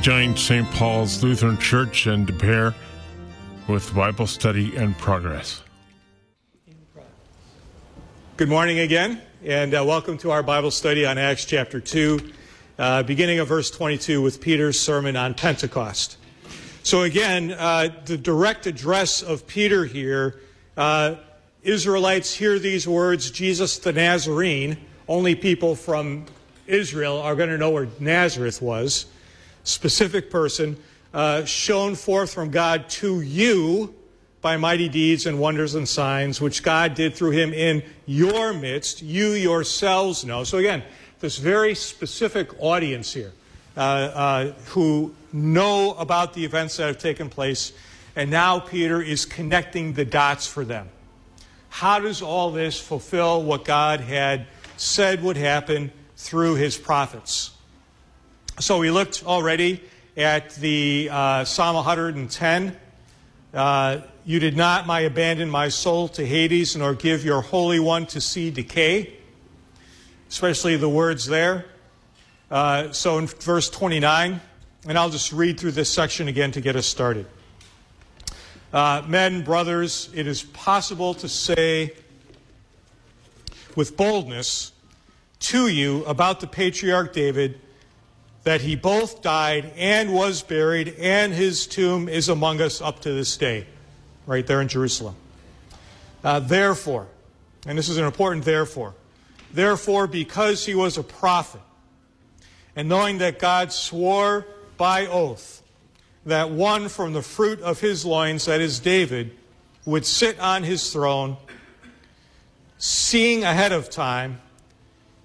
join St. Paul's Lutheran Church and De with Bible study and progress. Good morning again, and uh, welcome to our Bible study on Acts chapter 2, uh, beginning of verse 22 with Peter's sermon on Pentecost. So, again, uh, the direct address of Peter here uh, Israelites hear these words, Jesus the Nazarene. Only people from Israel are going to know where Nazareth was. Specific person uh, shown forth from God to you by mighty deeds and wonders and signs, which God did through him in your midst, you yourselves know. So, again, this very specific audience here uh, uh, who know about the events that have taken place, and now Peter is connecting the dots for them. How does all this fulfill what God had said would happen through his prophets? So we looked already at the uh, Psalm 110. Uh, you did not my abandon my soul to Hades, nor give your Holy One to see decay. Especially the words there. Uh, so in verse 29, and I'll just read through this section again to get us started. Uh, men, brothers, it is possible to say with boldness to you about the patriarch David that he both died and was buried, and his tomb is among us up to this day, right there in Jerusalem. Uh, therefore, and this is an important therefore, therefore, because he was a prophet, and knowing that God swore by oath, that one from the fruit of his loins, that is David, would sit on his throne, seeing ahead of time,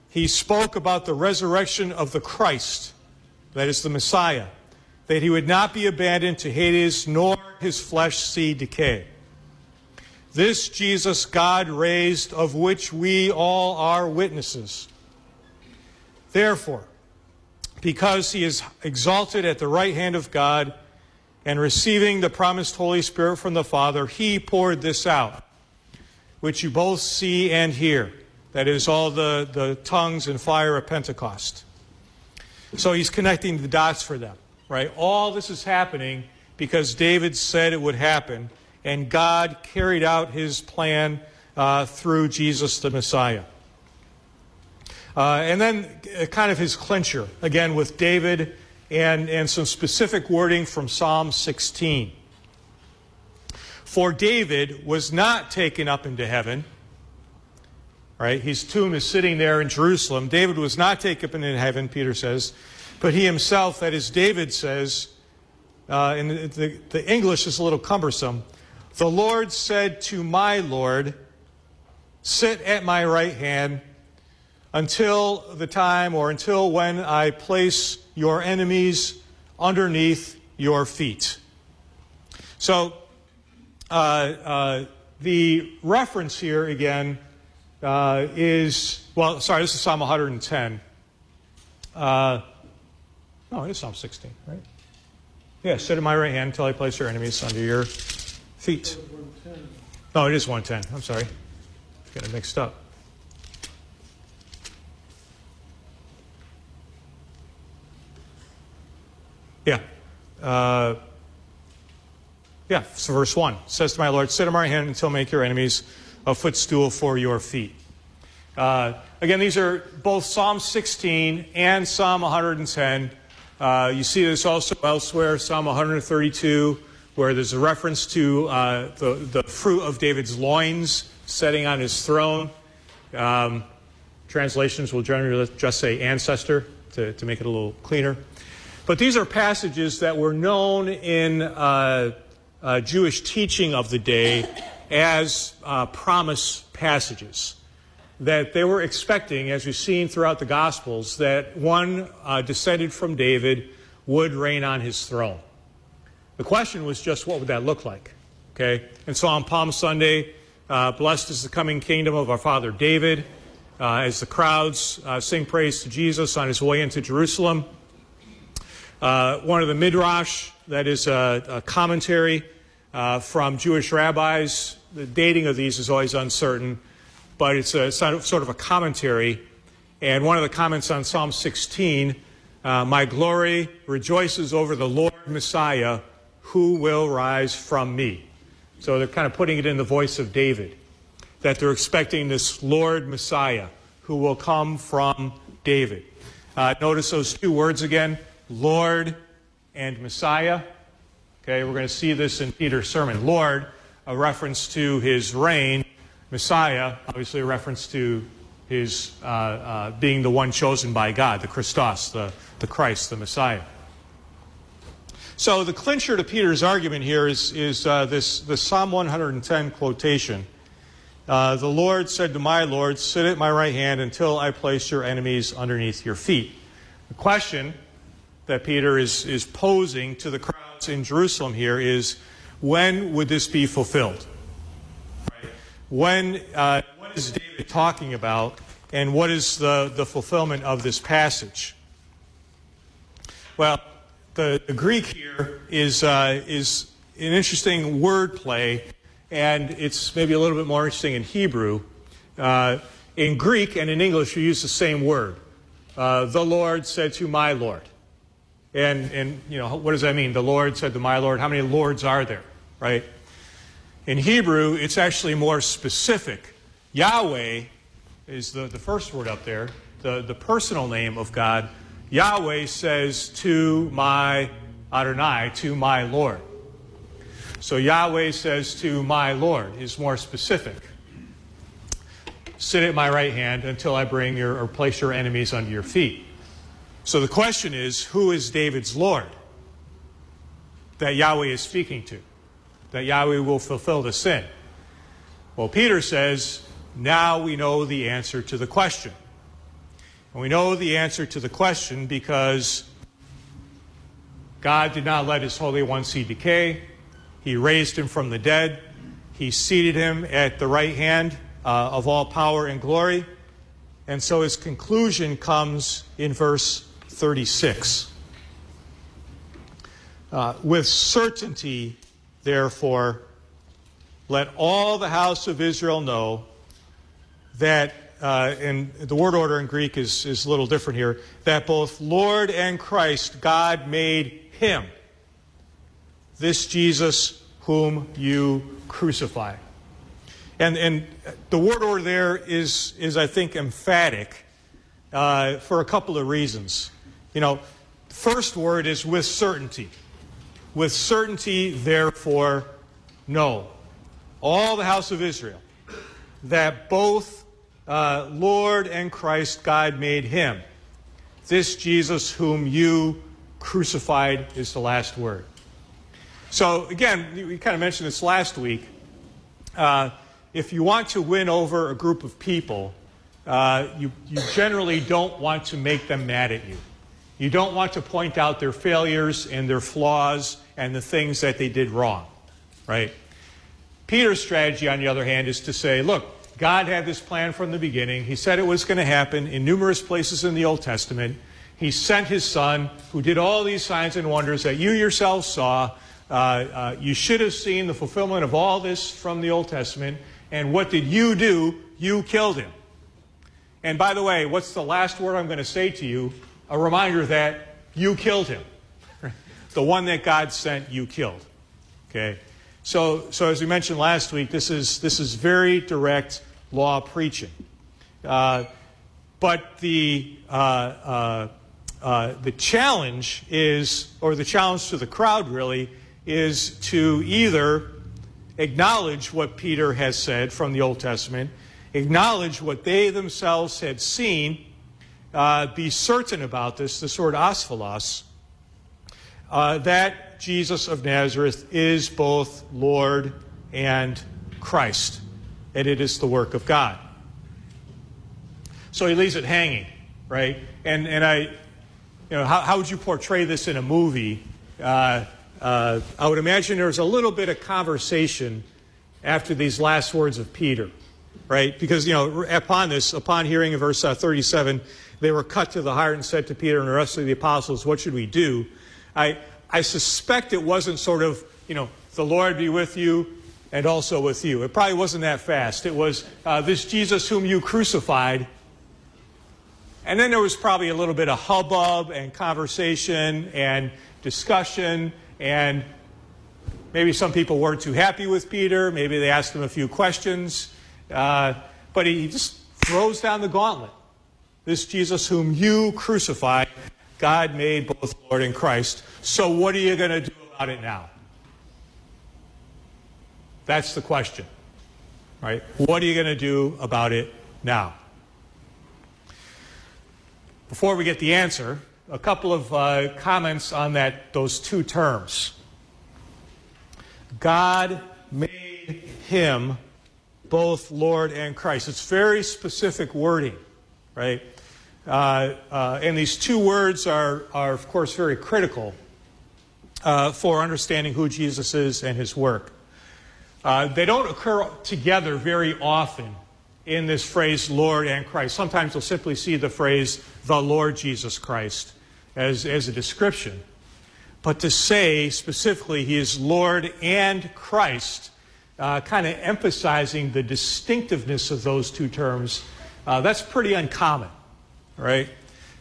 he spoke about the resurrection of the Christ, that is the Messiah, that he would not be abandoned to Hades, nor his flesh see decay. This Jesus God raised, of which we all are witnesses. Therefore, because he is exalted at the right hand of God, and receiving the promised Holy Spirit from the Father, He poured this out, which you both see and hear. That is all the, the tongues and fire of Pentecost. So He's connecting the dots for them, right? All this is happening because David said it would happen, and God carried out His plan uh, through Jesus the Messiah. Uh, and then, uh, kind of his clincher, again, with David and, and some specific wording from Psalm 16. For David was not taken up into heaven. Right? His tomb is sitting there in Jerusalem. David was not taken up into heaven, Peter says. But he himself, that is, David says, uh, and the, the English is a little cumbersome. The Lord said to my Lord, Sit at my right hand until the time or until when I place your enemies underneath your feet. So, uh, uh, the reference here again uh, is, well, sorry, this is Psalm 110. Uh, no, it is Psalm 16, right? Yeah, sit at my right hand until I place your enemies under your feet. No, it is 110. I'm sorry. Getting it mixed up. Yeah. Uh, yeah, so verse 1 says to my Lord, Sit on my right hand until make your enemies a footstool for your feet. Uh, again, these are both Psalm 16 and Psalm 110. Uh, you see this also elsewhere, Psalm 132, where there's a reference to uh, the, the fruit of David's loins setting on his throne. Um, translations will generally just say ancestor to, to make it a little cleaner. But these are passages that were known in uh, uh, Jewish teaching of the day as uh, promise passages. That they were expecting, as we've seen throughout the Gospels, that one uh, descended from David would reign on his throne. The question was just what would that look like? Okay? And so on Palm Sunday, uh, blessed is the coming kingdom of our father David, uh, as the crowds sing praise to Jesus on his way into Jerusalem. Uh, one of the midrash, that is a, a commentary uh, from Jewish rabbis. The dating of these is always uncertain, but it's a, sort of a commentary. And one of the comments on Psalm 16 Uh, my glory rejoices over the Lord Messiah, who will rise from me. So they're kind of putting it in the voice of David, that they're expecting this Lord Messiah who will come from David. Uh, notice those two words again Lord and Messiah. Okay, we're going to see this in Peter's sermon. Lord, a reference to his reign. Messiah, obviously a reference to his uh, uh, being the one chosen by God, the Christos, the, the Christ, the Messiah. So the clincher to Peter's argument here is, is uh, this, the Psalm 110 quotation. Uh, the Lord said to my Lord, Sit at my right hand until I place your enemies underneath your feet. The question that Peter is, is posing to the in Jerusalem here is when would this be fulfilled? Right? When, uh, what is David talking about, and what is the, the fulfillment of this passage? Well, the, the Greek here is, uh, is an interesting word play, and it's maybe a little bit more interesting in Hebrew. Uh, in Greek and in English, you use the same word. Uh, the Lord said to my Lord. And, and, you know, what does that mean? The Lord said to my Lord. How many Lords are there, right? In Hebrew, it's actually more specific. Yahweh is the, the first word up there, the, the personal name of God. Yahweh says to my Adonai, to my Lord. So Yahweh says to my Lord is more specific. Sit at my right hand until I bring your or place your enemies under your feet. So the question is who is David's Lord that Yahweh is speaking to? That Yahweh will fulfill the sin? Well, Peter says, now we know the answer to the question. And we know the answer to the question because God did not let his Holy One see decay. He raised him from the dead. He seated him at the right hand uh, of all power and glory. And so his conclusion comes in verse 36. Uh, with certainty, therefore, let all the house of Israel know that, uh, and the word order in Greek is, is a little different here, that both Lord and Christ, God made him, this Jesus whom you crucify. And, and the word order there is, is I think, emphatic uh, for a couple of reasons. You know, first word is with certainty. With certainty, therefore, know. All the house of Israel, that both uh, Lord and Christ, God made him. This Jesus whom you crucified is the last word. So, again, we kind of mentioned this last week. Uh, if you want to win over a group of people, uh, you, you generally don't want to make them mad at you. You don't want to point out their failures and their flaws and the things that they did wrong, right? Peter's strategy, on the other hand, is to say, look, God had this plan from the beginning. He said it was going to happen in numerous places in the Old Testament. He sent his son, who did all these signs and wonders that you yourselves saw. Uh, uh, you should have seen the fulfillment of all this from the Old Testament. And what did you do? You killed him. And by the way, what's the last word I'm going to say to you? A reminder that you killed him. the one that God sent, you killed. Okay? So, so as we mentioned last week, this is, this is very direct law preaching. Uh, but the, uh, uh, uh, the challenge is, or the challenge to the crowd really, is to either acknowledge what Peter has said from the Old Testament, acknowledge what they themselves had seen, uh, be certain about this, this word asphalos, uh, that Jesus of Nazareth is both Lord and Christ, and it is the work of God. So he leaves it hanging, right? And, and I, you know, how, how would you portray this in a movie? Uh, uh, I would imagine there's a little bit of conversation after these last words of Peter, right? Because, you know, upon this, upon hearing in verse uh, 37, they were cut to the heart and said to Peter and the rest of the apostles, What should we do? I, I suspect it wasn't sort of, you know, the Lord be with you and also with you. It probably wasn't that fast. It was uh, this Jesus whom you crucified, And then there was probably a little bit of hubbub and conversation and discussion, and maybe some people weren't too happy with Peter. Maybe they asked him a few questions. Uh, but he just throws down the gauntlet. This Jesus whom you crucified, God made both Lord and Christ. So what are you going to do about it now? That's the question. Right? What are you going to do about it now? Before we get the answer, a couple of uh, comments on that those two terms. God made him both Lord and Christ. It's very specific wording, right? Uh, uh, and these two words are, are, of course, very critical uh, for understanding who Jesus is and his work. They don't occur together very often in this phrase, Lord and Christ. Sometimes you'll simply see the phrase, the Lord Jesus Christ, as, as a description. But to say specifically he is Lord and Christ, uh, kind of emphasizing the distinctiveness of those two terms, uh, that's pretty uncommon, right?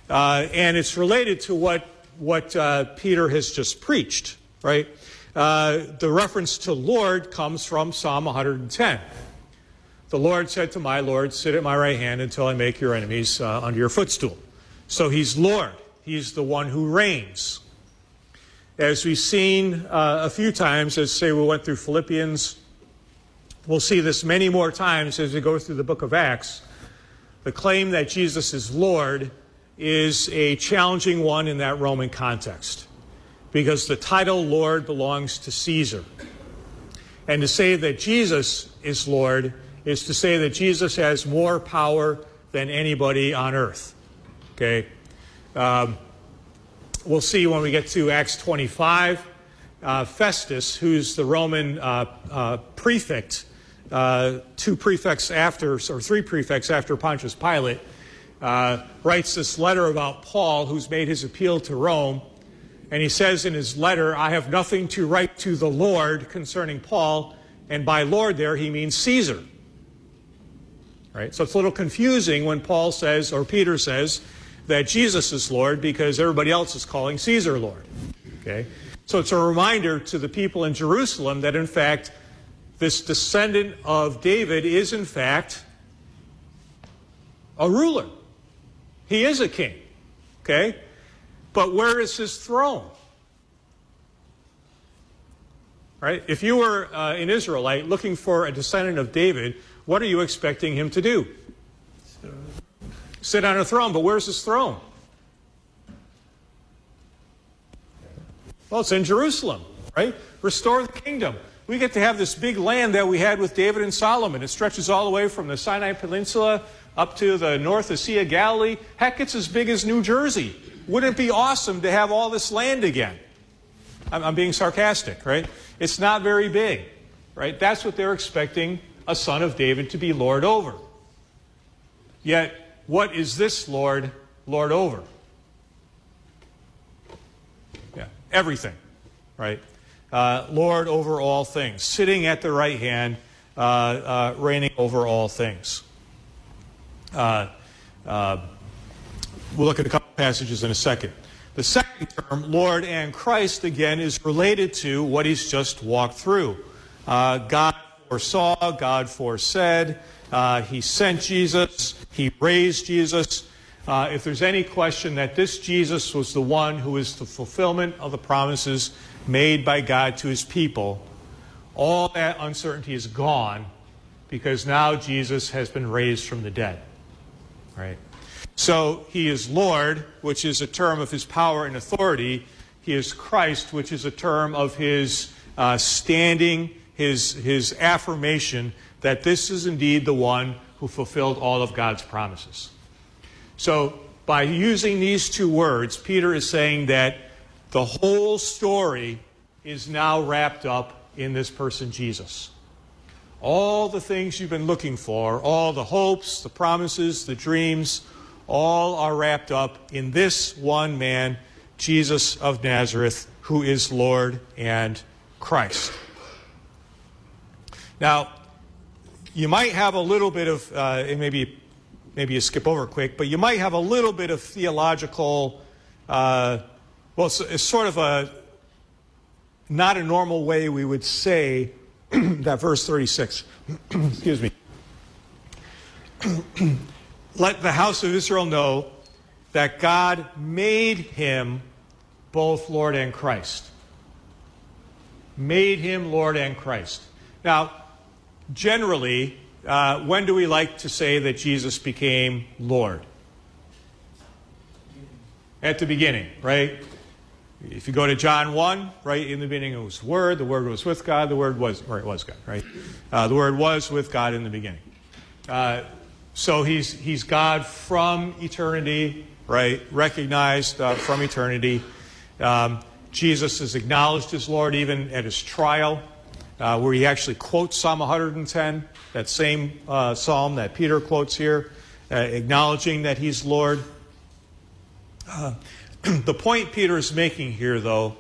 Uh, and it's related to what, what uh, Peter has just preached, right? Uh, the reference to Lord comes from Psalm 110. The Lord said to my Lord, Sit at my right hand until I make your enemies uh, under your footstool. So he's Lord, he's the one who reigns. As we've seen uh, a few times, as say we went through Philippians, we'll see this many more times as we go through the book of Acts. The claim that Jesus is Lord is a challenging one in that Roman context because the title Lord belongs to Caesar. And to say that Jesus is Lord is to say that Jesus has more power than anybody on earth. Okay? Um, we'll see when we get to Acts 25. Uh, Festus, who's the Roman uh, uh, prefect, uh, two prefects after, or three prefects after Pontius Pilate, uh, writes this letter about Paul, who's made his appeal to Rome. And he says in his letter, I have nothing to write to the Lord concerning Paul. And by Lord there, he means Caesar. Right? So it's a little confusing when Paul says, or Peter says, that Jesus is Lord because everybody else is calling Caesar Lord. Okay? So it's a reminder to the people in Jerusalem that, in fact, this descendant of David is, in fact, a ruler. He is a king. Okay? But where is his throne? Right? If you were uh, an Israelite looking for a descendant of David, what are you expecting him to do? Sit on a throne, but where's his throne? Well, it's in Jerusalem, right? Restore the kingdom. We get to have this big land that we had with David and Solomon. It stretches all the way from the Sinai Peninsula up to the north of Sea of Galilee. Heck, it's as big as New Jersey. Wouldn't it be awesome to have all this land again? I'm, I'm being sarcastic, right? It's not very big, right? That's what they're expecting a son of David to be Lord over. Yet, what is this Lord Lord over? Yeah, everything, right? Uh, Lord over all things, sitting at the right hand, uh, uh, reigning over all things. Uh, uh, we'll look at a couple passages in a second. The second term, Lord and Christ, again, is related to what he's just walked through. God foresaw, God foresaid, he sent Jesus, he raised Jesus. If there's any question that this Jesus was the one who is the fulfillment of the promises made by God to his people, all that uncertainty is gone because now Jesus has been raised from the dead. Right? So he is Lord, which is a term of his power and authority. He is Christ, which is a term of his uh, standing, his, his affirmation that this is indeed the one who fulfilled all of God's promises. So by using these two words, Peter is saying that the whole story is now wrapped up in this person, Jesus. All the things you've been looking for, all the hopes, the promises, the dreams, all are wrapped up in this one man, Jesus of Nazareth, who is Lord and Christ. Now, you might have a little bit of, uh, maybe maybe you skip over quick, but you might have a little bit of theological, uh, well, it's, it's sort of a not a normal way we would say that verse 36. Excuse me. Let the house of Israel know that God made him both Lord and Christ. Made him Lord and Christ. Now, generally, uh, when do we like to say that Jesus became Lord? At the beginning, right? If you go to John 1, right, in the beginning it was Word, the Word was with God, the Word was, or it was God, right? Uh, the Word was with God in the beginning. Uh, so he's, he's God from eternity, right? Recognized uh, from eternity. Um, Jesus is acknowledged as Lord even at his trial, uh, where he actually quotes Psalm 110, that same uh, psalm that Peter quotes here, uh, acknowledging that he's Lord. the point Peter is making here, though,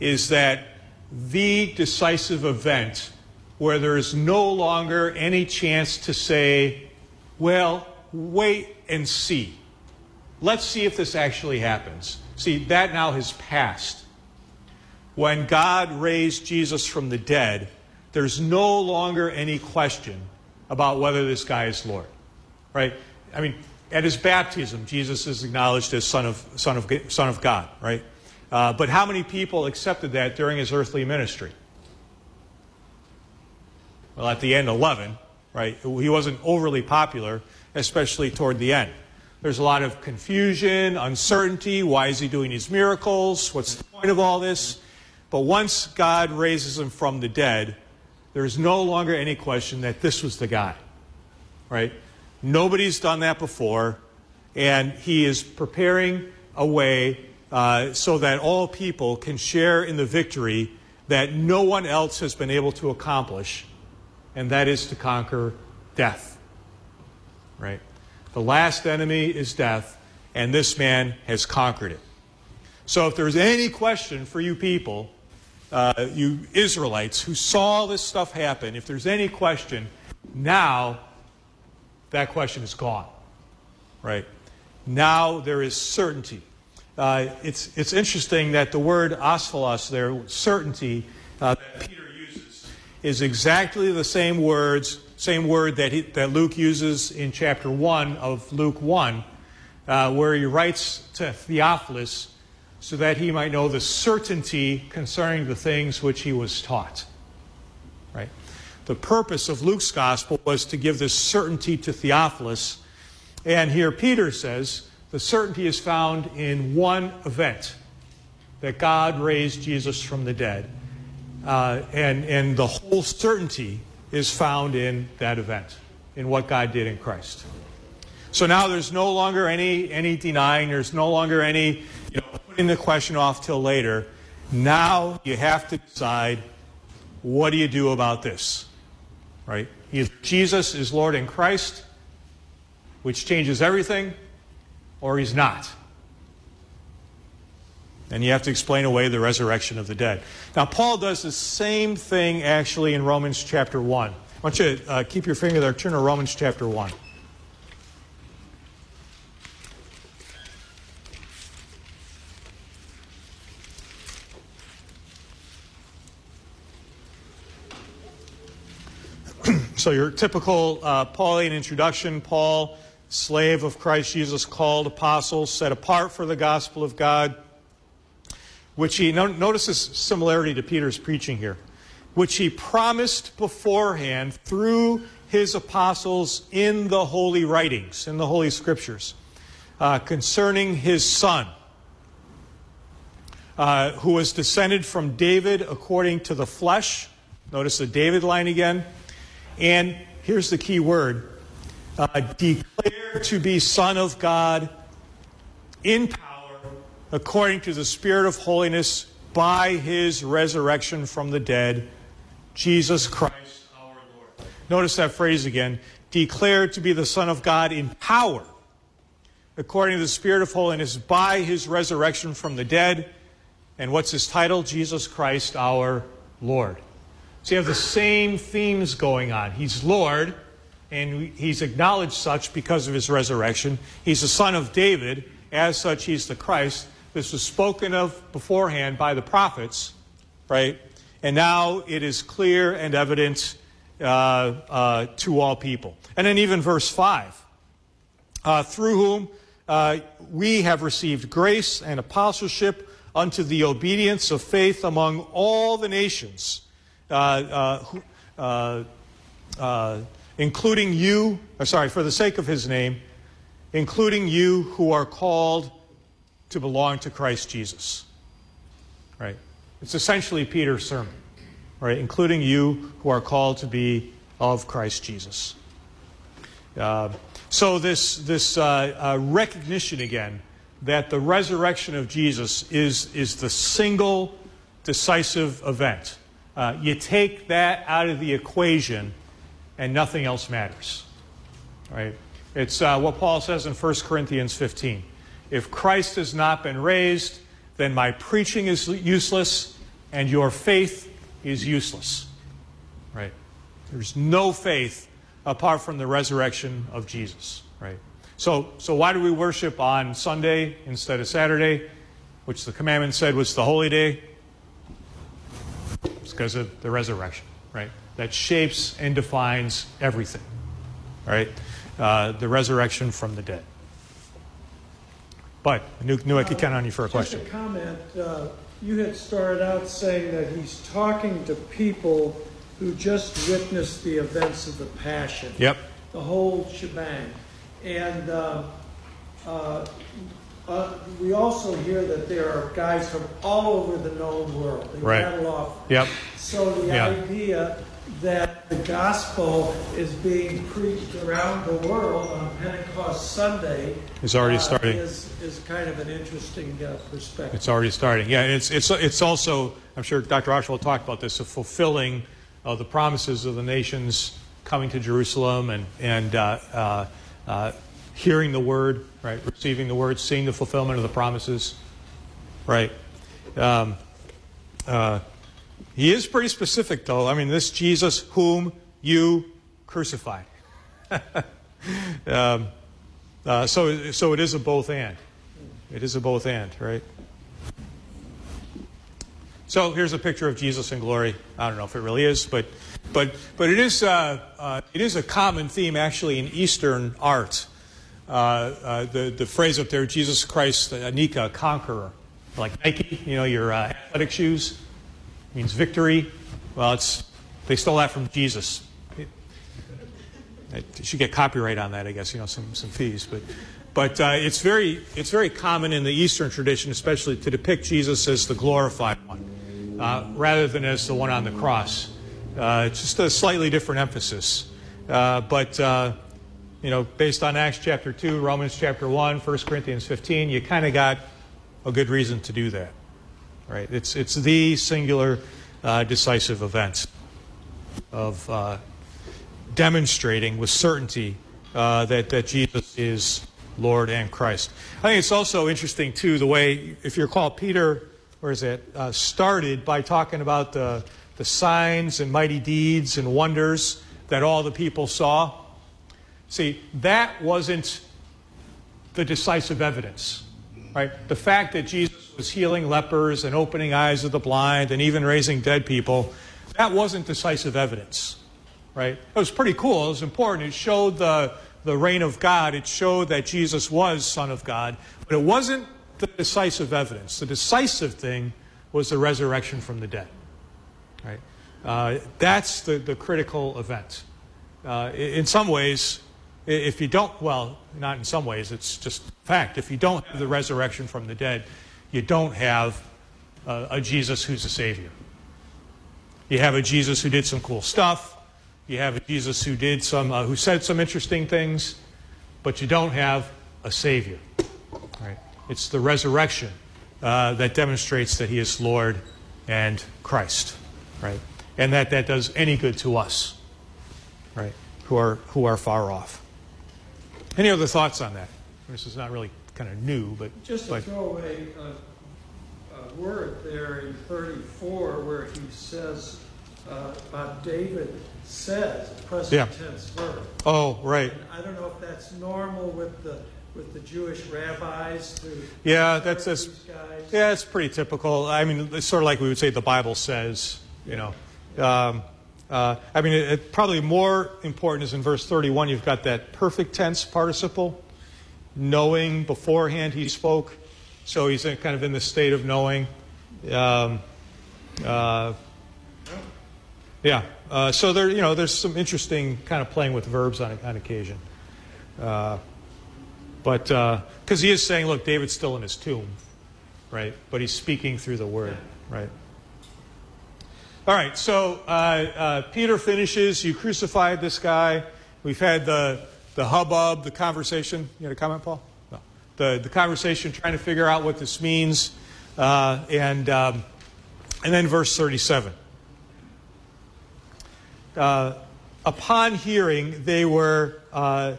is that the decisive event where there is no longer any chance to say, well, wait and see. Let's see if this actually happens. See, that now has passed. When God raised Jesus from the dead, there's no longer any question about whether this guy is Lord. Right? I mean, at his baptism, Jesus is acknowledged as Son of, son of, son of God, right? Uh, but how many people accepted that during his earthly ministry? Well, at the end, 11, right? He wasn't overly popular, especially toward the end. There's a lot of confusion, uncertainty. Why is he doing these miracles? What's the point of all this? But once God raises him from the dead, there's no longer any question that this was the guy, right? Nobody's done that before, and he is preparing a way uh, so that all people can share in the victory that no one else has been able to accomplish, and that is to conquer death. Right? The last enemy is death, and this man has conquered it. So, if there's any question for you people, uh, you Israelites who saw this stuff happen, if there's any question, now that question is gone. Right? Now there is certainty. Uh, it's, it's interesting that the word asphalos there, certainty, uh, that Peter uses, is exactly the same words, same word that, he, that Luke uses in chapter 1 of Luke 1, uh, where he writes to Theophilus so that he might know the certainty concerning the things which he was taught. The purpose of Luke's gospel was to give this certainty to Theophilus. And here Peter says the certainty is found in one event that God raised Jesus from the dead. Uh, and, and the whole certainty is found in that event, in what God did in Christ. So now there's no longer any, any denying, there's no longer any you know, putting the question off till later. Now you have to decide what do you do about this? Right? Either Jesus is Lord in Christ, which changes everything, or he's not. And you have to explain away the resurrection of the dead. Now, Paul does the same thing actually in Romans chapter 1. I want you to uh, keep your finger there, turn to Romans chapter 1. So, your typical uh, Pauline introduction Paul, slave of Christ Jesus, called apostle, set apart for the gospel of God, which he, notice this similarity to Peter's preaching here, which he promised beforehand through his apostles in the holy writings, in the holy scriptures, uh, concerning his son. Uh, who was descended from David according to the flesh. Notice the David line again and here's the key word uh, declare to be Son of God in power according to the Spirit of holiness by his resurrection from the dead, Jesus Christ our Lord. Notice that phrase again declared to be the Son of God in power according to the Spirit of holiness by his resurrection from the dead. And what's his title? Jesus Christ our Lord. So you have the same themes going on. He's Lord, and he's acknowledged such because of his resurrection. He's the son of David. As such, he's the Christ. This was spoken of beforehand by the prophets, right? And now it is clear and evident uh, uh, to all people. And then even verse 5 uh, through whom uh, we have received grace and apostleship unto the obedience of faith among all the nations, including you, sorry, for the sake of his name, including you who are called to belong to Christ Jesus. Right? It's essentially Peter's sermon, right? Including you who are called to be of Christ Jesus. Uh, so this this uh, uh, recognition again that the resurrection of Jesus is is the single decisive event. Uh, you take that out of the equation, and nothing else matters. Right? It's uh, what Paul says in 1 Corinthians 15. If Christ has not been raised, then my preaching is useless, and your faith is useless. Right? There's no faith apart from the resurrection of Jesus, right? So, so why do we worship on Sunday instead of Saturday, which the commandment said was the holy day? It's because of the resurrection, right? That shapes and defines everything, right? Uh, the resurrection from the dead. But I knew, knew I could count on you for a question. Just a comment. Uh, you had started out saying that he's talking to people who just witnessed the events of the Passion. Yep. The whole shebang. And uh, uh, we also hear that there are guys from all over the known world. They right. rattle off. Yep. So the yeah. idea that the gospel is being preached around the world on Pentecost Sunday is already uh, starting. Is, is kind of an interesting uh, perspective. It's already starting. Yeah, it's it's it's also I'm sure Dr. Oswald talked about this, a fulfilling of the promises of the nations coming to Jerusalem and, and uh, uh, uh, hearing the word, right? Receiving the word, seeing the fulfillment of the promises, right? Um, uh, he is pretty specific, though. I mean, this Jesus whom you crucified. um, uh, so, so it is a both and. It is a both and, right? So here's a picture of Jesus in glory. I don't know if it really is, but but but it is uh, uh, it is a common theme actually in Eastern art. Uh, uh the the phrase up there, Jesus Christ, Nika, conqueror, like Nike, you know, your uh, athletic shoes means victory. Well, it's they stole that from Jesus. It, it should get copyright on that, I guess. You know, some some fees, but. But uh, it's, very, it's very common in the Eastern tradition, especially, to depict Jesus as the glorified one uh, rather than as the one on the cross. Uh, it's just a slightly different emphasis. But, you know, based on Acts chapter 2, Romans chapter 1, 1 Corinthians 15, you kind of got a good reason to do that. Right? It's, it's the singular uh, decisive event of uh, demonstrating with certainty that, that Jesus is Lord and Christ. I think it's also interesting, too, the way, if you recall, Peter where is it, uh, started by talking about the, the signs and mighty deeds and wonders that all the people saw. See, that wasn't the decisive evidence, right? The fact that Jesus was healing lepers and opening eyes of the blind and even raising dead people, that wasn't decisive evidence, right? It was pretty cool. It was important. It showed the, the reign of God. It showed that Jesus was Son of God. But it wasn't the decisive evidence. The decisive thing was the resurrection from the dead. Right? Uh, that's the, the critical event. Uh, in some ways, if you don't, well, not in some ways, it's just fact. If you don't have the resurrection from the dead, you don't have a, a Jesus who's a Savior. You have a Jesus who did some cool stuff. You have a Jesus who did some, uh, who said some interesting things, but you don't have a Savior. Right? It's the resurrection uh, that demonstrates that he is Lord and Christ, right? And that that does any good to us, right? Who are who are far off. Any other thoughts on that? This is not really kind of new, but just to throw a, a, a, word there in 34 where he says uh, about David says, present Yeah. tense verb. Oh, right. And I don't know if that's normal with the, with the Jewish rabbis. Yeah, that's, that's yeah, it's pretty typical. I mean, it's sort of like we would say the Bible says, you know. Um, uh, I mean, it, it probably more important is in verse 31. You've got that perfect tense participle, knowing beforehand he spoke. So he's in, kind of in the state of knowing. Um, uh, yeah. Uh, so there, you know, there's some interesting kind of playing with verbs on, on occasion. Uh, but because he is saying, look, David's still in his tomb, right? But he's speaking through the word, right? All right. So uh, uh, Peter finishes. You crucified this guy. We've had the the hubbub, the conversation. You had a comment, Paul? No. The the conversation, trying to figure out what this means, uh, and um, and then verse thirty-seven. Uh, upon hearing, they were uh,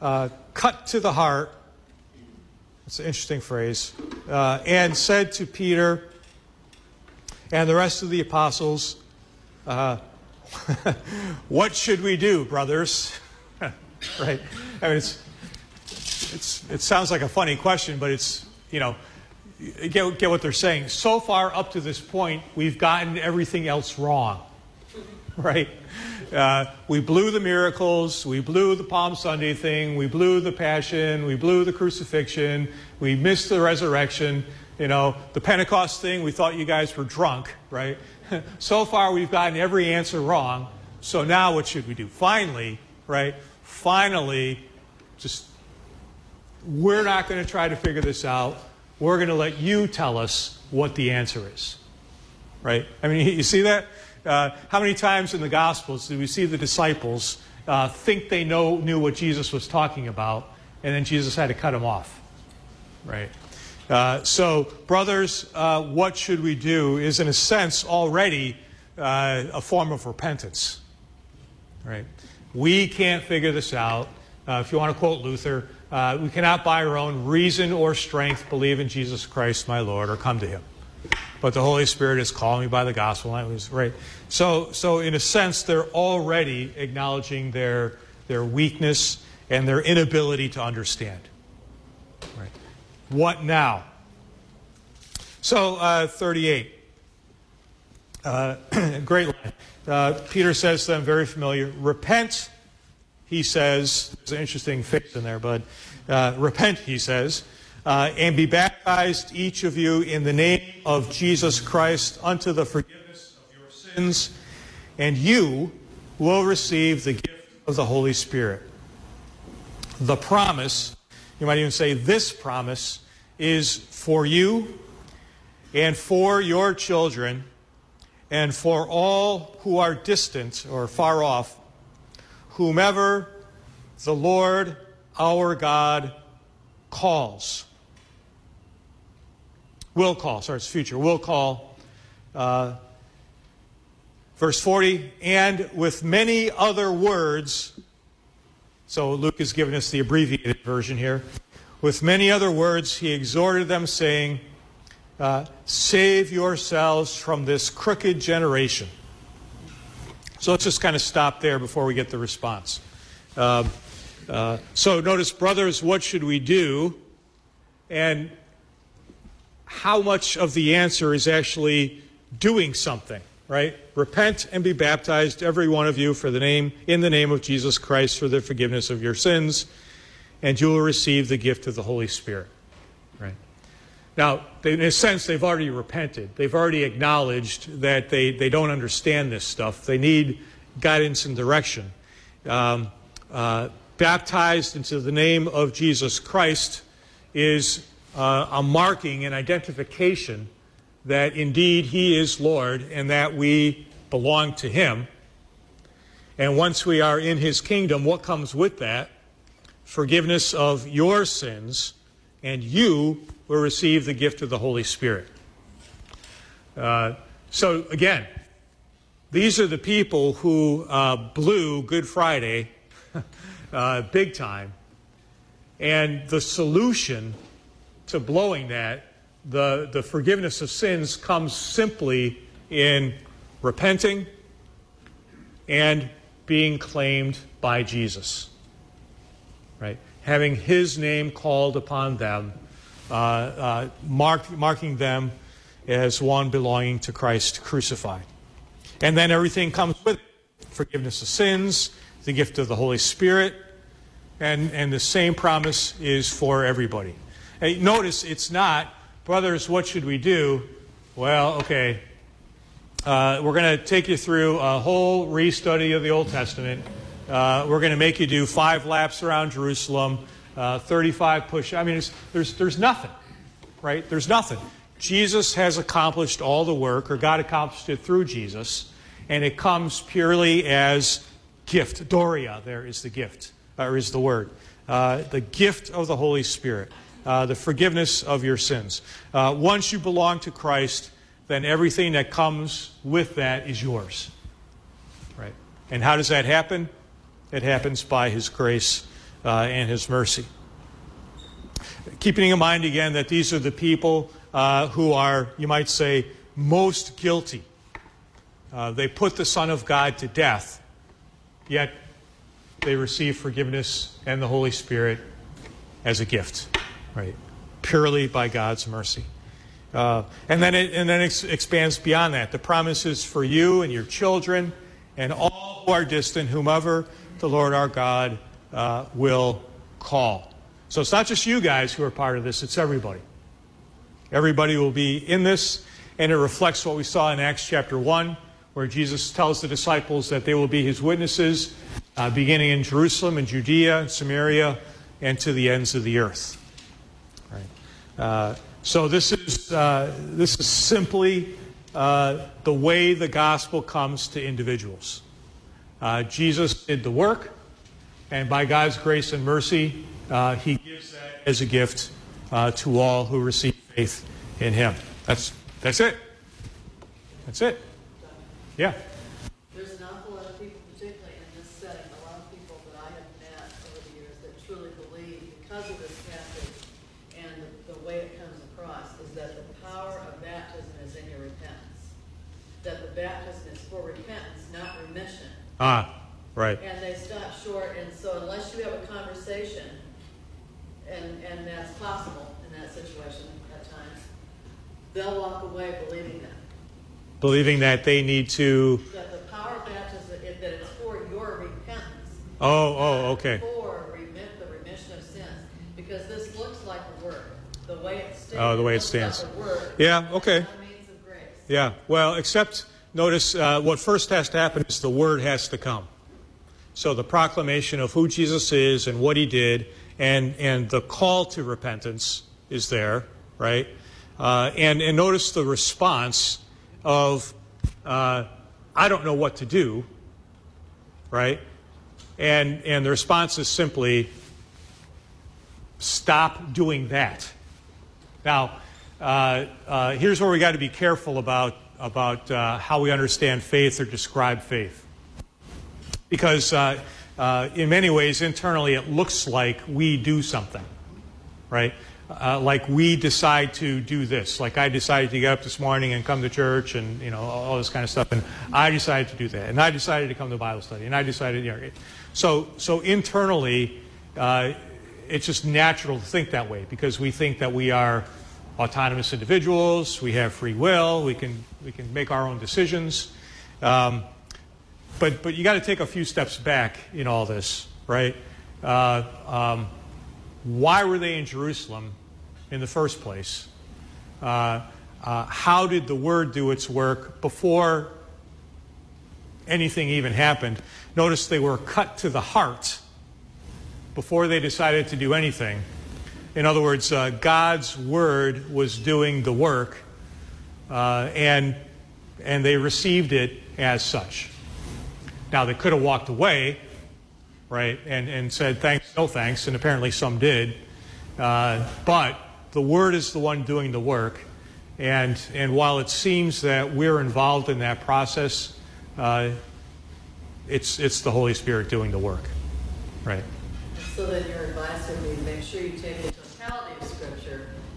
uh, cut to the heart. That's an interesting phrase. And said to Peter and the rest of the apostles, uh, What should we do, brothers? right? I mean, it's, it's, it sounds like a funny question, but it's, you know, get, get what they're saying. So far up to this point, we've gotten everything else wrong right? Uh, we blew the miracles, we blew the Palm Sunday thing, we blew the Passion, we blew the crucifixion, we missed the resurrection. You know, the Pentecost thing, we thought you guys were drunk, right? so far, we've gotten every answer wrong. So now, what should we do? Finally, right? Finally, just we're not going to try to figure this out. We're going to let you tell us what the answer is. Right? I mean, you see that? Uh, how many times in the Gospels do we see the disciples uh, think they know, knew what Jesus was talking about, and then Jesus had to cut them off? Right? Uh, so, brothers, uh, what should we do is, in a sense, already uh, a form of repentance. Right? We can't figure this out. Uh, if you want to quote Luther, we cannot by our own reason or strength believe in Jesus Christ, my Lord, or come to him but the Holy Spirit is calling me by the gospel. And was right. So, so in a sense, they're already acknowledging their their weakness and their inability to understand. What now? So, uh, 38. Uh, great line. Uh, Peter says to them, very familiar, repent, he says. There's an interesting face in there, bud. Uh, repent, he says uh, and be baptized, each of you, in the name of Jesus Christ unto the forgiveness of your sins, and you will receive the gift of the Holy Spirit. The promise, you might even say this promise, is for you and for your children and for all who are distant or far off, whomever the Lord our God calls will call. Sorry, it's future. Will call. Uh, verse 40, and with many other words. So Luke has given us the abbreviated version here. With many other words, he exhorted them, saying, uh, Save yourselves from this crooked generation. So let's just kind of stop there before we get the response. Uh, uh, so notice, brothers, what should we do? And how much of the answer is actually doing something, right? Repent and be baptized, every one of you, for the name in the name of Jesus Christ for the forgiveness of your sins, and you will receive the gift of the Holy Spirit. Right? Now, in a sense, they've already repented. They've already acknowledged that they, they don't understand this stuff. They need guidance and direction. Um, uh, baptized into the name of Jesus Christ is uh, a marking, an identification that indeed He is Lord and that we belong to Him. And once we are in His kingdom, what comes with that? Forgiveness of your sins, and you will receive the gift of the Holy Spirit. Uh, so, again, these are the people who uh, blew Good Friday uh, big time. And the solution to blowing that, the, the forgiveness of sins comes simply in repenting and being claimed by Jesus. Right? Having his name called upon them, uh, uh, mark, marking them as one belonging to Christ crucified. And then everything comes with it forgiveness of sins, the gift of the Holy Spirit, and, and the same promise is for everybody. Hey, notice it's not, brothers, what should we do? Well, okay, uh, we're going to take you through a whole restudy of the Old Testament. Uh, we're going to make you do five laps around Jerusalem, uh, 35 push. I mean, there's, there's nothing, right? There's nothing. Jesus has accomplished all the work, or God accomplished it through Jesus, and it comes purely as gift. Dorea, there is the gift, or is the word. Uh, the gift of the Holy Spirit, uh, the forgiveness of your sins. Uh, once you belong to Christ, then everything that comes with that is yours. Right? And how does that happen? It happens by His grace uh, and His mercy. Keeping in mind again that these are the people uh, who are, you might say, most guilty. Uh, they put the Son of God to death, yet they receive forgiveness and the Holy Spirit as a gift, right? Purely by God's mercy. Uh, and then it, and then it expands beyond that. The promise is for you and your children and all who are distant, whomever the Lord our God uh, will call. So it's not just you guys who are part of this, it's everybody. Everybody will be in this, and it reflects what we saw in Acts chapter 1, where Jesus tells the disciples that they will be his witnesses, uh, beginning in Jerusalem and Judea and Samaria and to the ends of the earth. Uh, so this is, uh, this is simply uh, the way the gospel comes to individuals. Jesus did the work, and by God's grace and mercy, he gives that as a gift to all who receive faith in him. That's, that's it. That's it. Yeah. Ah, right. And they stop short, and so unless you have a conversation, and, and that's possible in that situation at times, they'll walk away believing that. Believing that they need to. That the power of baptism, that it's for your repentance. Oh, oh, okay. For remit, the remission of sins. Because this looks like a word. The way it stands. Oh, the way it stands. Like yeah, okay. Yeah, well, except Notice uh, what first has to happen is the word has to come. So the proclamation of who Jesus is and what he did, and, and the call to repentance is there, right? Uh, and, and notice the response of, uh, I don't know what to do, right? And, and the response is simply, stop doing that. Now, uh, uh, here's where we got to be careful about about uh, how we understand faith or describe faith. Because uh, uh, in many ways, internally, it looks like we do something, right? Uh, like we decide to do this. Like I decided to get up this morning and come to church and, you know, all this kind of stuff. And I decided to do that. And I decided to come to Bible study. And I decided, you know. So, so internally, uh, it's just natural to think that way because we think that we are autonomous individuals, we have free will, we can, we can make our own decisions. Um, but, but you got to take a few steps back in all this, right? Uh, um, why were they in Jerusalem in the first place? Uh, uh, how did the word do its work before anything even happened? Notice they were cut to the heart before they decided to do anything. In other words, uh, God's word was doing the work, uh, and, and they received it as such. Now, they could have walked away, right, and, and said thanks, no thanks, and apparently some did. Uh, but the word is the one doing the work. And, and while it seems that we're involved in that process, uh, it's, it's the Holy Spirit doing the work, right? So then your advice would be make sure you take.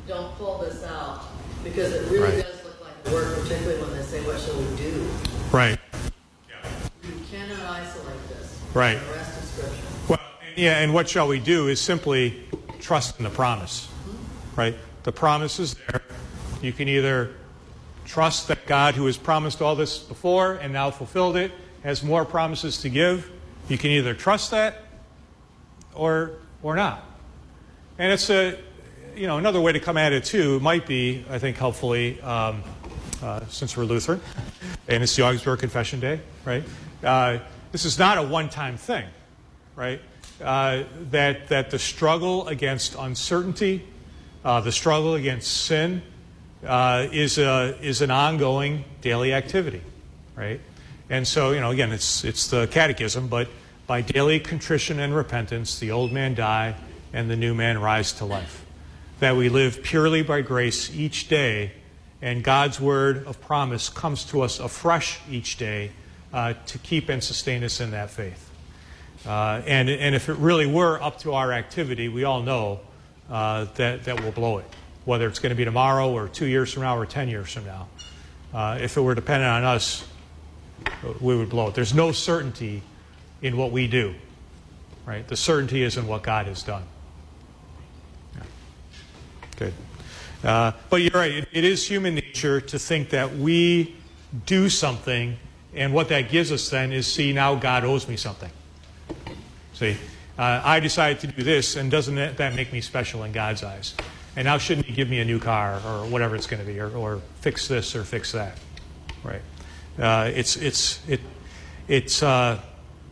Don't pull this out because it really right. does look like work, particularly when they say, "What shall we do?" Right. You cannot isolate this. Right. from The rest of Scripture. Well, yeah, and what shall we do is simply trust in the promise, mm-hmm. right? The promise is there. You can either trust that God, who has promised all this before and now fulfilled it, has more promises to give. You can either trust that or or not. And it's a, you know, another way to come at it too might be, I think, helpfully, um, uh, since we're Lutheran, and it's the Augsburg Confession Day, right? Uh, this is not a one-time thing, right? Uh, that that the struggle against uncertainty, uh, the struggle against sin, uh, is a is an ongoing daily activity, right? And so, you know, again, it's it's the catechism, but by daily contrition and repentance, the old man die and the new man rise to life. That we live purely by grace each day, and God's word of promise comes to us afresh each day uh, to keep and sustain us in that faith. Uh, and, and if it really were up to our activity, we all know uh, that, that we'll blow it, whether it's going to be tomorrow or two years from now or 10 years from now. Uh, if it were dependent on us, we would blow it. There's no certainty in what we do, right? The certainty is in what God has done. Good. Uh, but you're right, it, it is human nature to think that we do something, and what that gives us then is see, now God owes me something. See, uh, I decided to do this, and doesn't that, that make me special in God's eyes? And now shouldn't He give me a new car or whatever it's going to be, or, or fix this or fix that? Right. Uh, it's it's it it's uh,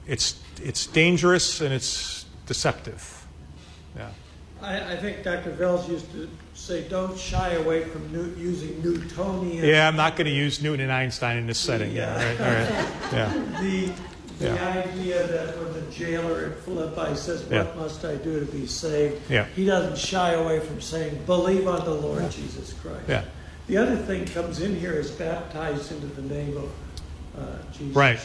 it's it's dangerous and it's deceptive. Yeah. I, I think Dr. Voelz used to say, don't shy away from new, using Newtonian. Yeah, I'm not going to use Newton and Einstein in this setting. Yeah. All right. All right. Yeah. The, the Yeah. idea that when the jailer at Philippi says, What Yeah. must I do to be saved? Yeah. He doesn't shy away from saying, Believe on the Lord Jesus Christ. Yeah. The other thing comes in here is baptized into the name of uh, Jesus. Right.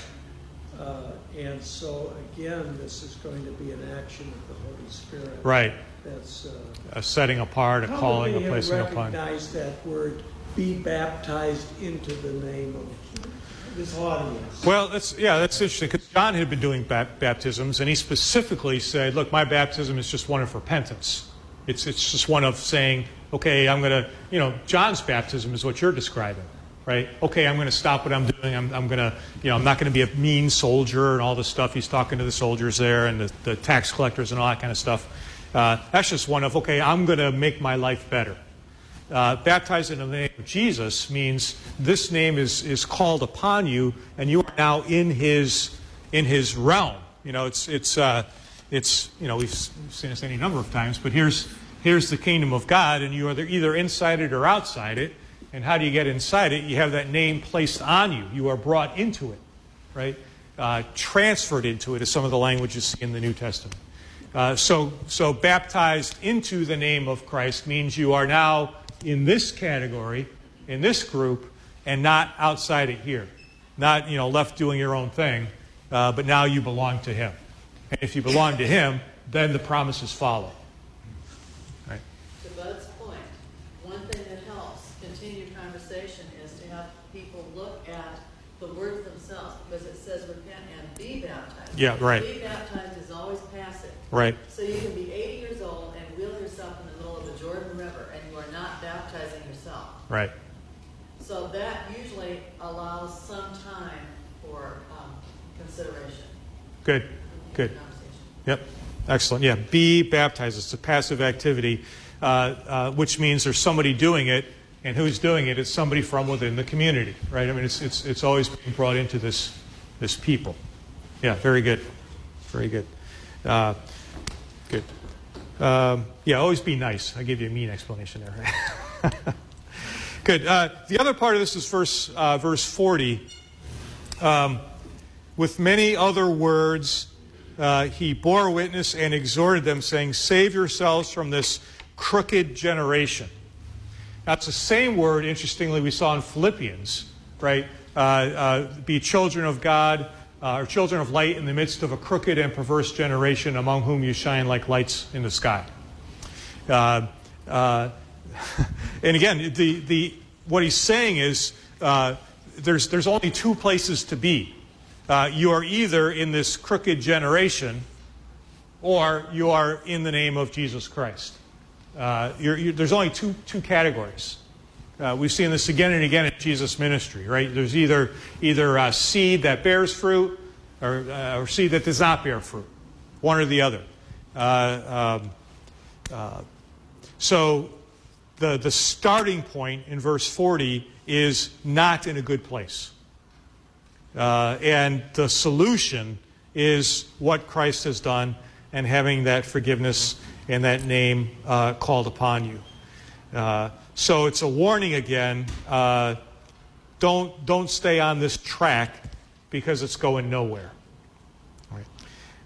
Uh, and so, again, this is going to be an action of the Holy Spirit. Right. That's uh, A setting apart, a calling, a placing upon. recognized that word, be baptized into the name of this audience. Well, that's yeah, that's interesting because John had been doing bap- baptisms, and he specifically said, "Look, my baptism is just one of repentance. It's it's just one of saying, okay, I'm going to, you know, John's baptism is what you're describing, right? Okay, I'm going to stop what I'm doing. I'm, I'm going to, you know, I'm not going to be a mean soldier and all this stuff. He's talking to the soldiers there and the, the tax collectors and all that kind of stuff. Uh, that's just one of, okay, I'm going to make my life better. Uh, baptized in the name of Jesus means this name is, is called upon you, and you are now in his in his realm. You know, it's it's uh, it's you know we've seen this any number of times, but here's here's the kingdom of God, and you are either inside it or outside it. And how do you get inside it? You have that name placed on you. You are brought into it, right? Uh, transferred into it, as some of the languages in the New Testament. Uh, so, so baptized into the name of Christ means you are now in this category, in this group, and not outside it here. Not, you know, left doing your own thing, uh, but now you belong to Him. And if you belong to Him, then the promises follow. Right? To Bud's point, one thing that helps continued conversation is to have people look at the words themselves, because it says repent and be baptized. Yeah, right. Be baptized is always passive. Right. So you can be 80 years old and wheel yourself in the middle of the Jordan River, and you are not baptizing yourself. Right. So that usually allows some time for um, consideration. Good. Good. Yep. Excellent. Yeah. Be baptized. It's a passive activity, uh, uh, which means there's somebody doing it, and who's doing it? It's somebody from within the community, right? I mean, it's, it's, it's always being brought into this, this people. Yeah. Very good. Very good. Uh, good. Um, yeah. Always be nice. I gave you a mean explanation there. Good. Uh, the other part of this is verse, uh, verse 40. Um, with many other words, uh, he bore witness and exhorted them, saying, Save yourselves from this crooked generation. That's the same word, interestingly, we saw in Philippians, right? Uh, uh, be children of God, uh, or children of light in the midst of a crooked and perverse generation among whom you shine like lights in the sky. Uh, uh, and again, the, the, what he's saying is there's, there's only two places to be you are either in this crooked generation or you are in the name of Jesus Christ. Uh, you're, you're, there's only two, two categories. Uh, we've seen this again and again in Jesus' ministry, right? There's either, either seed that bears fruit or, uh, or seed that does not bear fruit, one or the other. Uh, um, uh, so the, the starting point in verse 40 is not in a good place. Uh, and the solution is what Christ has done and having that forgiveness and that name called upon you. So it's a warning again. Uh, don't, don't stay on this track because it's going nowhere. Right.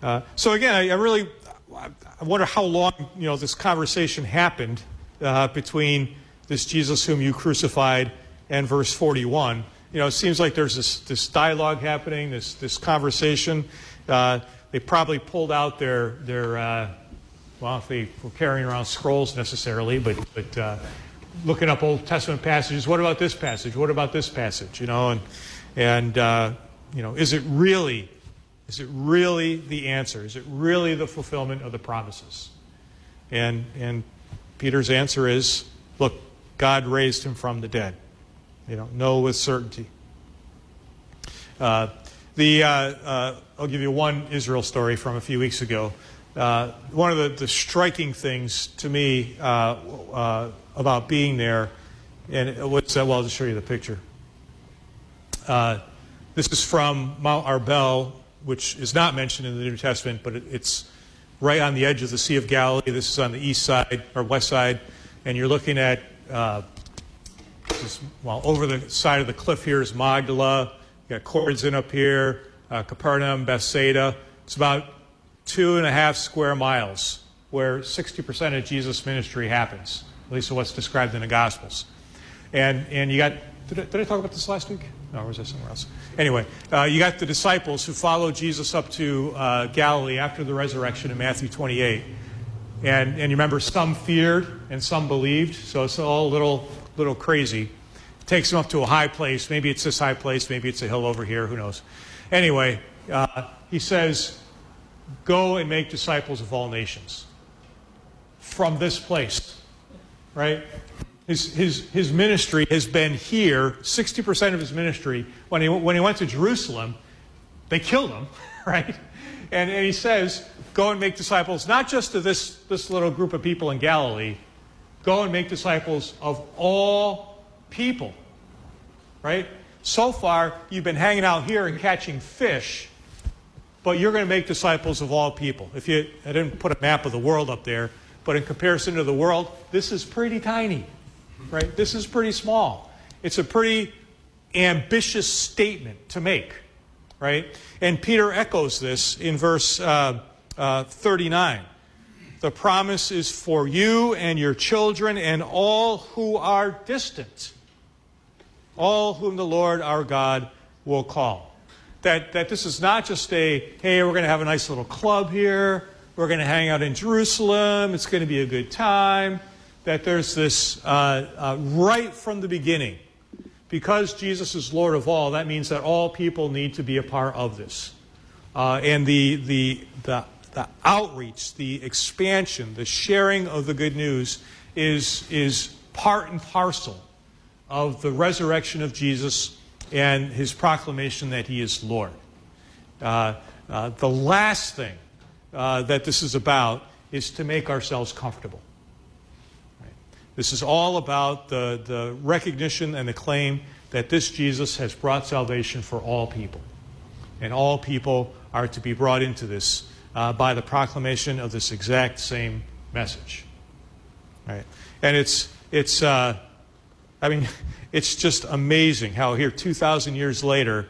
Uh, so again, I, I, really I wonder how long you know this conversation happened uh, between this Jesus whom you crucified and verse 41. You know, it seems like there's this, this dialogue happening, this, this conversation. Uh, they probably pulled out their, their uh, well, if they were carrying around scrolls necessarily, but, but uh, looking up Old Testament passages. What about this passage? What about this passage? You know, and, and uh, you know, is it really, is it really the answer? Is it really the fulfillment of the promises? And, and Peter's answer is, look, God raised him from the dead. You know, know with certainty. Uh, the, uh, uh, I'll give you one Israel story from a few weeks ago. Uh, one of the, the, striking things to me uh, uh, about being there, and what's that? Well, I'll just show you the picture. this is from Mount Arbel, which is not mentioned in the New Testament, but it, it's right on the edge of the Sea of Galilee. This is on the east side or west side, and you're looking at uh, is, well over the side of the cliff here is Magdala. You got Chorazin up here, uh, Capernaum, Bethsaida. It's about two and a half square miles where 60% of Jesus' ministry happens, at least what's described in the Gospels. And, and you got, did I, did I talk about this last week? No, or was that somewhere else? Anyway, uh, you got the disciples who followed Jesus up to uh, Galilee after the resurrection in Matthew 28. And, and you remember, some feared and some believed, so it's all a little, little crazy. Takes them up to a high place. Maybe it's this high place, maybe it's a hill over here, who knows. Anyway, uh, he says, Go and make disciples of all nations from this place, right? His, his, his ministry has been here, 60% of his ministry. When he, when he went to Jerusalem, they killed him, right? And, and he says, Go and make disciples, not just to this, this little group of people in Galilee, go and make disciples of all people, right? So far, you've been hanging out here and catching fish, but you're going to make disciples of all people. If you, I didn't put a map of the world up there, but in comparison to the world, this is pretty tiny right? This is pretty small. It's a pretty ambitious statement to make, right? And Peter echoes this in verse uh, uh, 39. The promise is for you and your children and all who are distant, all whom the Lord our God will call. That, that this is not just a, hey, we're going to have a nice little club here, we're going to hang out in Jerusalem, it's going to be a good time that there's this uh, uh, right from the beginning. Because Jesus is Lord of all, that means that all people need to be a part of this. Uh, and the, the, the, the outreach, the expansion, the sharing of the good news is, is part and parcel of the resurrection of Jesus and his proclamation that he is Lord. Uh, uh, the last thing uh, that this is about is to make ourselves comfortable. This is all about the, the recognition and the claim that this Jesus has brought salvation for all people. And all people are to be brought into this uh, by the proclamation of this exact same message. Right? And it's, it's uh, I mean, it's just amazing how here, 2,000 years later,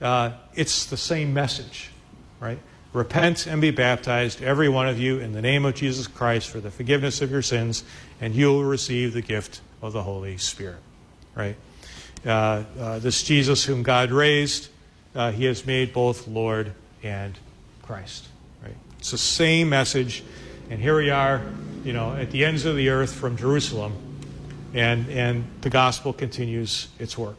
uh, it's the same message, right? Repent and be baptized, every one of you, in the name of Jesus Christ for the forgiveness of your sins, and you will receive the gift of the Holy Spirit. Right? Uh, uh, this Jesus whom God raised, uh, he has made both Lord and Christ. Right? It's the same message, and here we are, you know, at the ends of the earth from Jerusalem, and, and the gospel continues its work.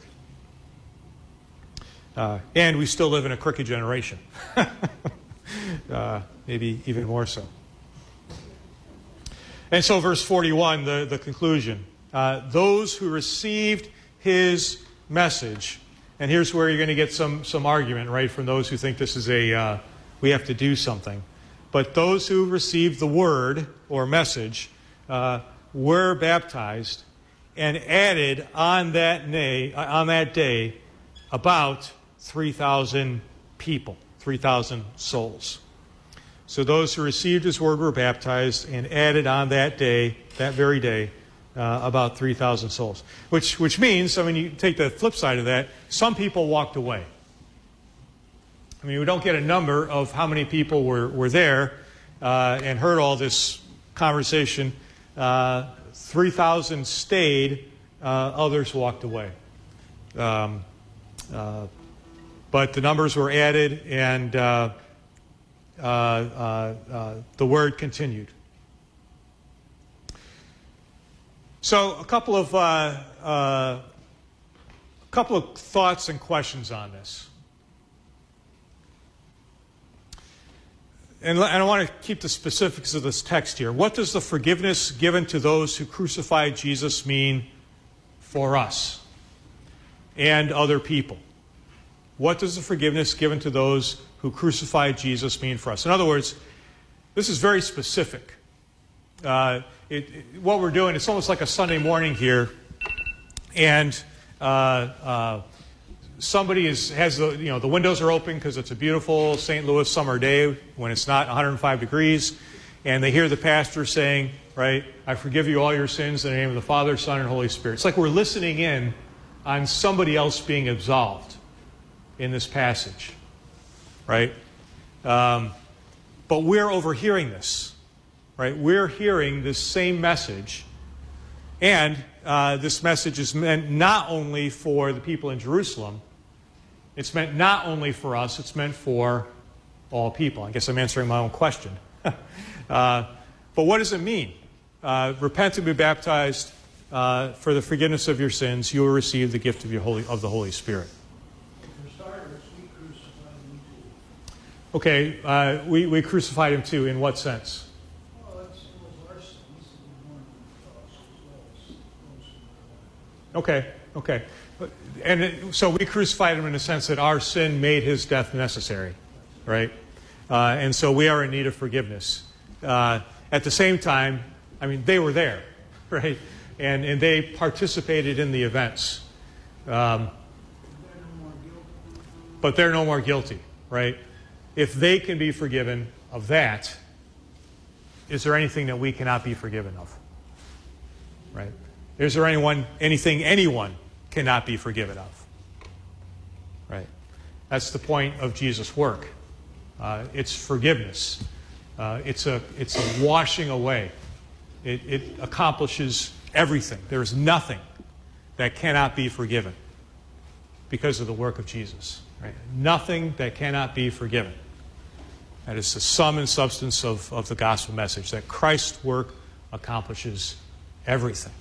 Uh, and we still live in a crooked generation. uh, maybe even more so. And so, verse 41, the, the conclusion. Uh, those who received his message, and here's where you're going to get some, some argument, right, from those who think this is a, uh, we have to do something. But those who received the word or message uh, were baptized and added on that, uh, on that day about 3,000 people, 3,000 souls. So those who received his word were baptized and added on that day, that very day, uh, about 3,000 souls. Which, which means, I mean, you take the flip side of that, some people walked away. I mean, we don't get a number of how many people were, were there uh, and heard all this conversation. Uh, 3,000 stayed, uh, others walked away. Um, uh, but the numbers were added, and uh, uh, the word continued. So, a couple of a couple of thoughts and questions on this. and I want to keep the specifics of this text here. What does the forgiveness given to those who crucified Jesus mean for us and other people? What does the forgiveness given to those who crucified Jesus mean for us? In other words, this is very specific. Uh, it, it, what we're doing, it's almost like a Sunday morning here, and uh, uh, somebody is, has the, you know, the windows are open because it's a beautiful St. Louis summer day when it's not 105 degrees, and they hear the pastor saying, right, I forgive you all your sins in the name of the Father, Son, and Holy Spirit. It's like we're listening in on somebody else being absolved in this passage, right? Um, but we're overhearing this, right? We're hearing this same message, and uh, this message is meant not only for the people in Jerusalem, it's meant not only for us, it's meant for all people. I guess I'm answering my own question. uh, but what does it mean? Uh, repent and be baptized uh, for the forgiveness of your sins. You will receive the gift of, your Holy, of the Holy Spirit. Okay, uh, we, we crucified him too. In what sense? Okay, okay and it, so we crucified him in the sense that our sin made his death necessary, right? Uh, and so we are in need of forgiveness. Uh, at the same time, I mean, they were there, right? And, and they participated in the events. Um, but they're no more guilty, right? If they can be forgiven of that, is there anything that we cannot be forgiven of? Right? Is there anyone, anything anyone cannot be forgiven of. Right? That's the point of Jesus' work. Uh, it's forgiveness. Uh, it's, a, it's a washing away. It, it accomplishes everything. There is nothing that cannot be forgiven because of the work of Jesus. Right? Nothing that cannot be forgiven. That is the sum and substance of, of the gospel message that Christ's work accomplishes everything.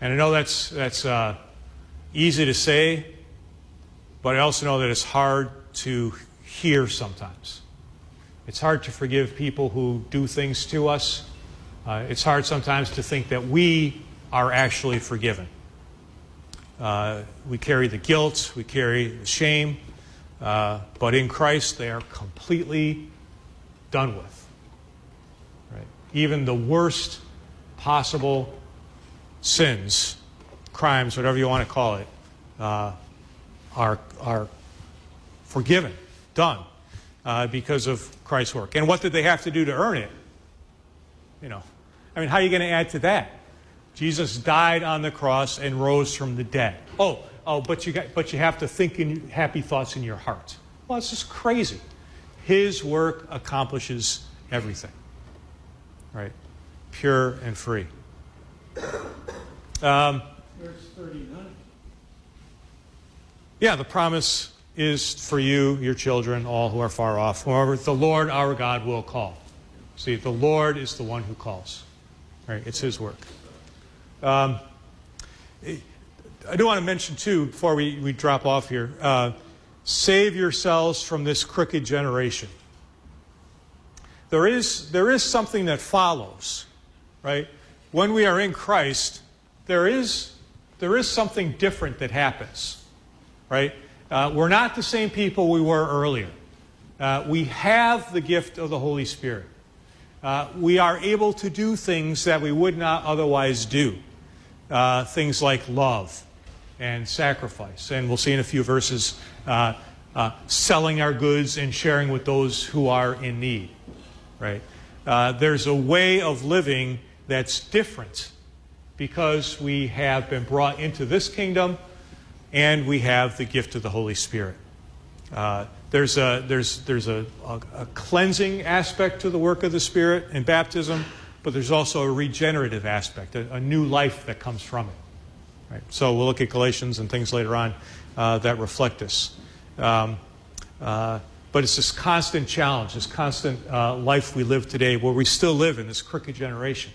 And I know that's, that's uh, easy to say, but I also know that it's hard to hear sometimes. It's hard to forgive people who do things to us. Uh, it's hard sometimes to think that we are actually forgiven. Uh, we carry the guilt, we carry the shame, uh, but in Christ they are completely done with. Right? Even the worst possible sins crimes, whatever you want to call it, uh, are, are forgiven, done, uh, because of Christ's work. And what did they have to do to earn it? You know, I mean, how are you going to add to that? Jesus died on the cross and rose from the dead. Oh, oh, but you, got, but you have to think in happy thoughts in your heart. Well, it's just crazy. His work accomplishes everything, right? Pure and free. Um, Verse 39. Yeah, the promise is for you, your children, all who are far off, whoever the Lord our God will call. See, the Lord is the one who calls. Right? It's His work. Um, I do want to mention, too, before we, we drop off here, uh, Save yourselves from this crooked generation. There is, there is something that follows, right? When we are in Christ, there is, there is something different that happens, right? Uh, we're not the same people we were earlier. Uh, we have the gift of the Holy Spirit. Uh, we are able to do things that we would not otherwise do. Uh, things like love and sacrifice. And we'll see in a few verses uh, uh, selling our goods and sharing with those who are in need. Right? Uh, there's a way of living that's different because we have been brought into this kingdom and we have the gift of the Holy Spirit. Uh, there's a, there's, there's a, a, a, cleansing aspect to the work of the Spirit in baptism, but there's also a regenerative aspect, a, a new life that comes from it. Right? So we'll look at Galatians and things later on uh, that reflect this. Um, uh, but it's this constant challenge, this constant uh, life we live today where we still live in this crooked generation.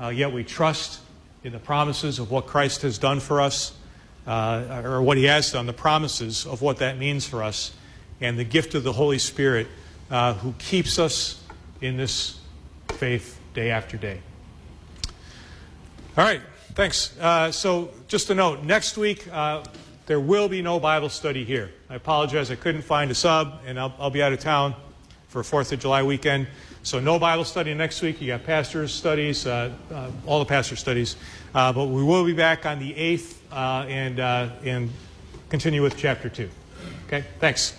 Uh, yet we trust in the promises of what Christ has done for us, uh, or what he has done, the promises of what that means for us, and the gift of the Holy Spirit uh, who keeps us in this faith day after day. All right, thanks. Uh, so, just a note next week, uh, there will be no Bible study here. I apologize, I couldn't find a sub, and I'll, I'll be out of town for 4th of July weekend. So, no Bible study next week. You got pastors' studies, uh, uh, all the pastor studies. Uh, but we will be back on the 8th uh, and, and continue with chapter 2. Okay, thanks.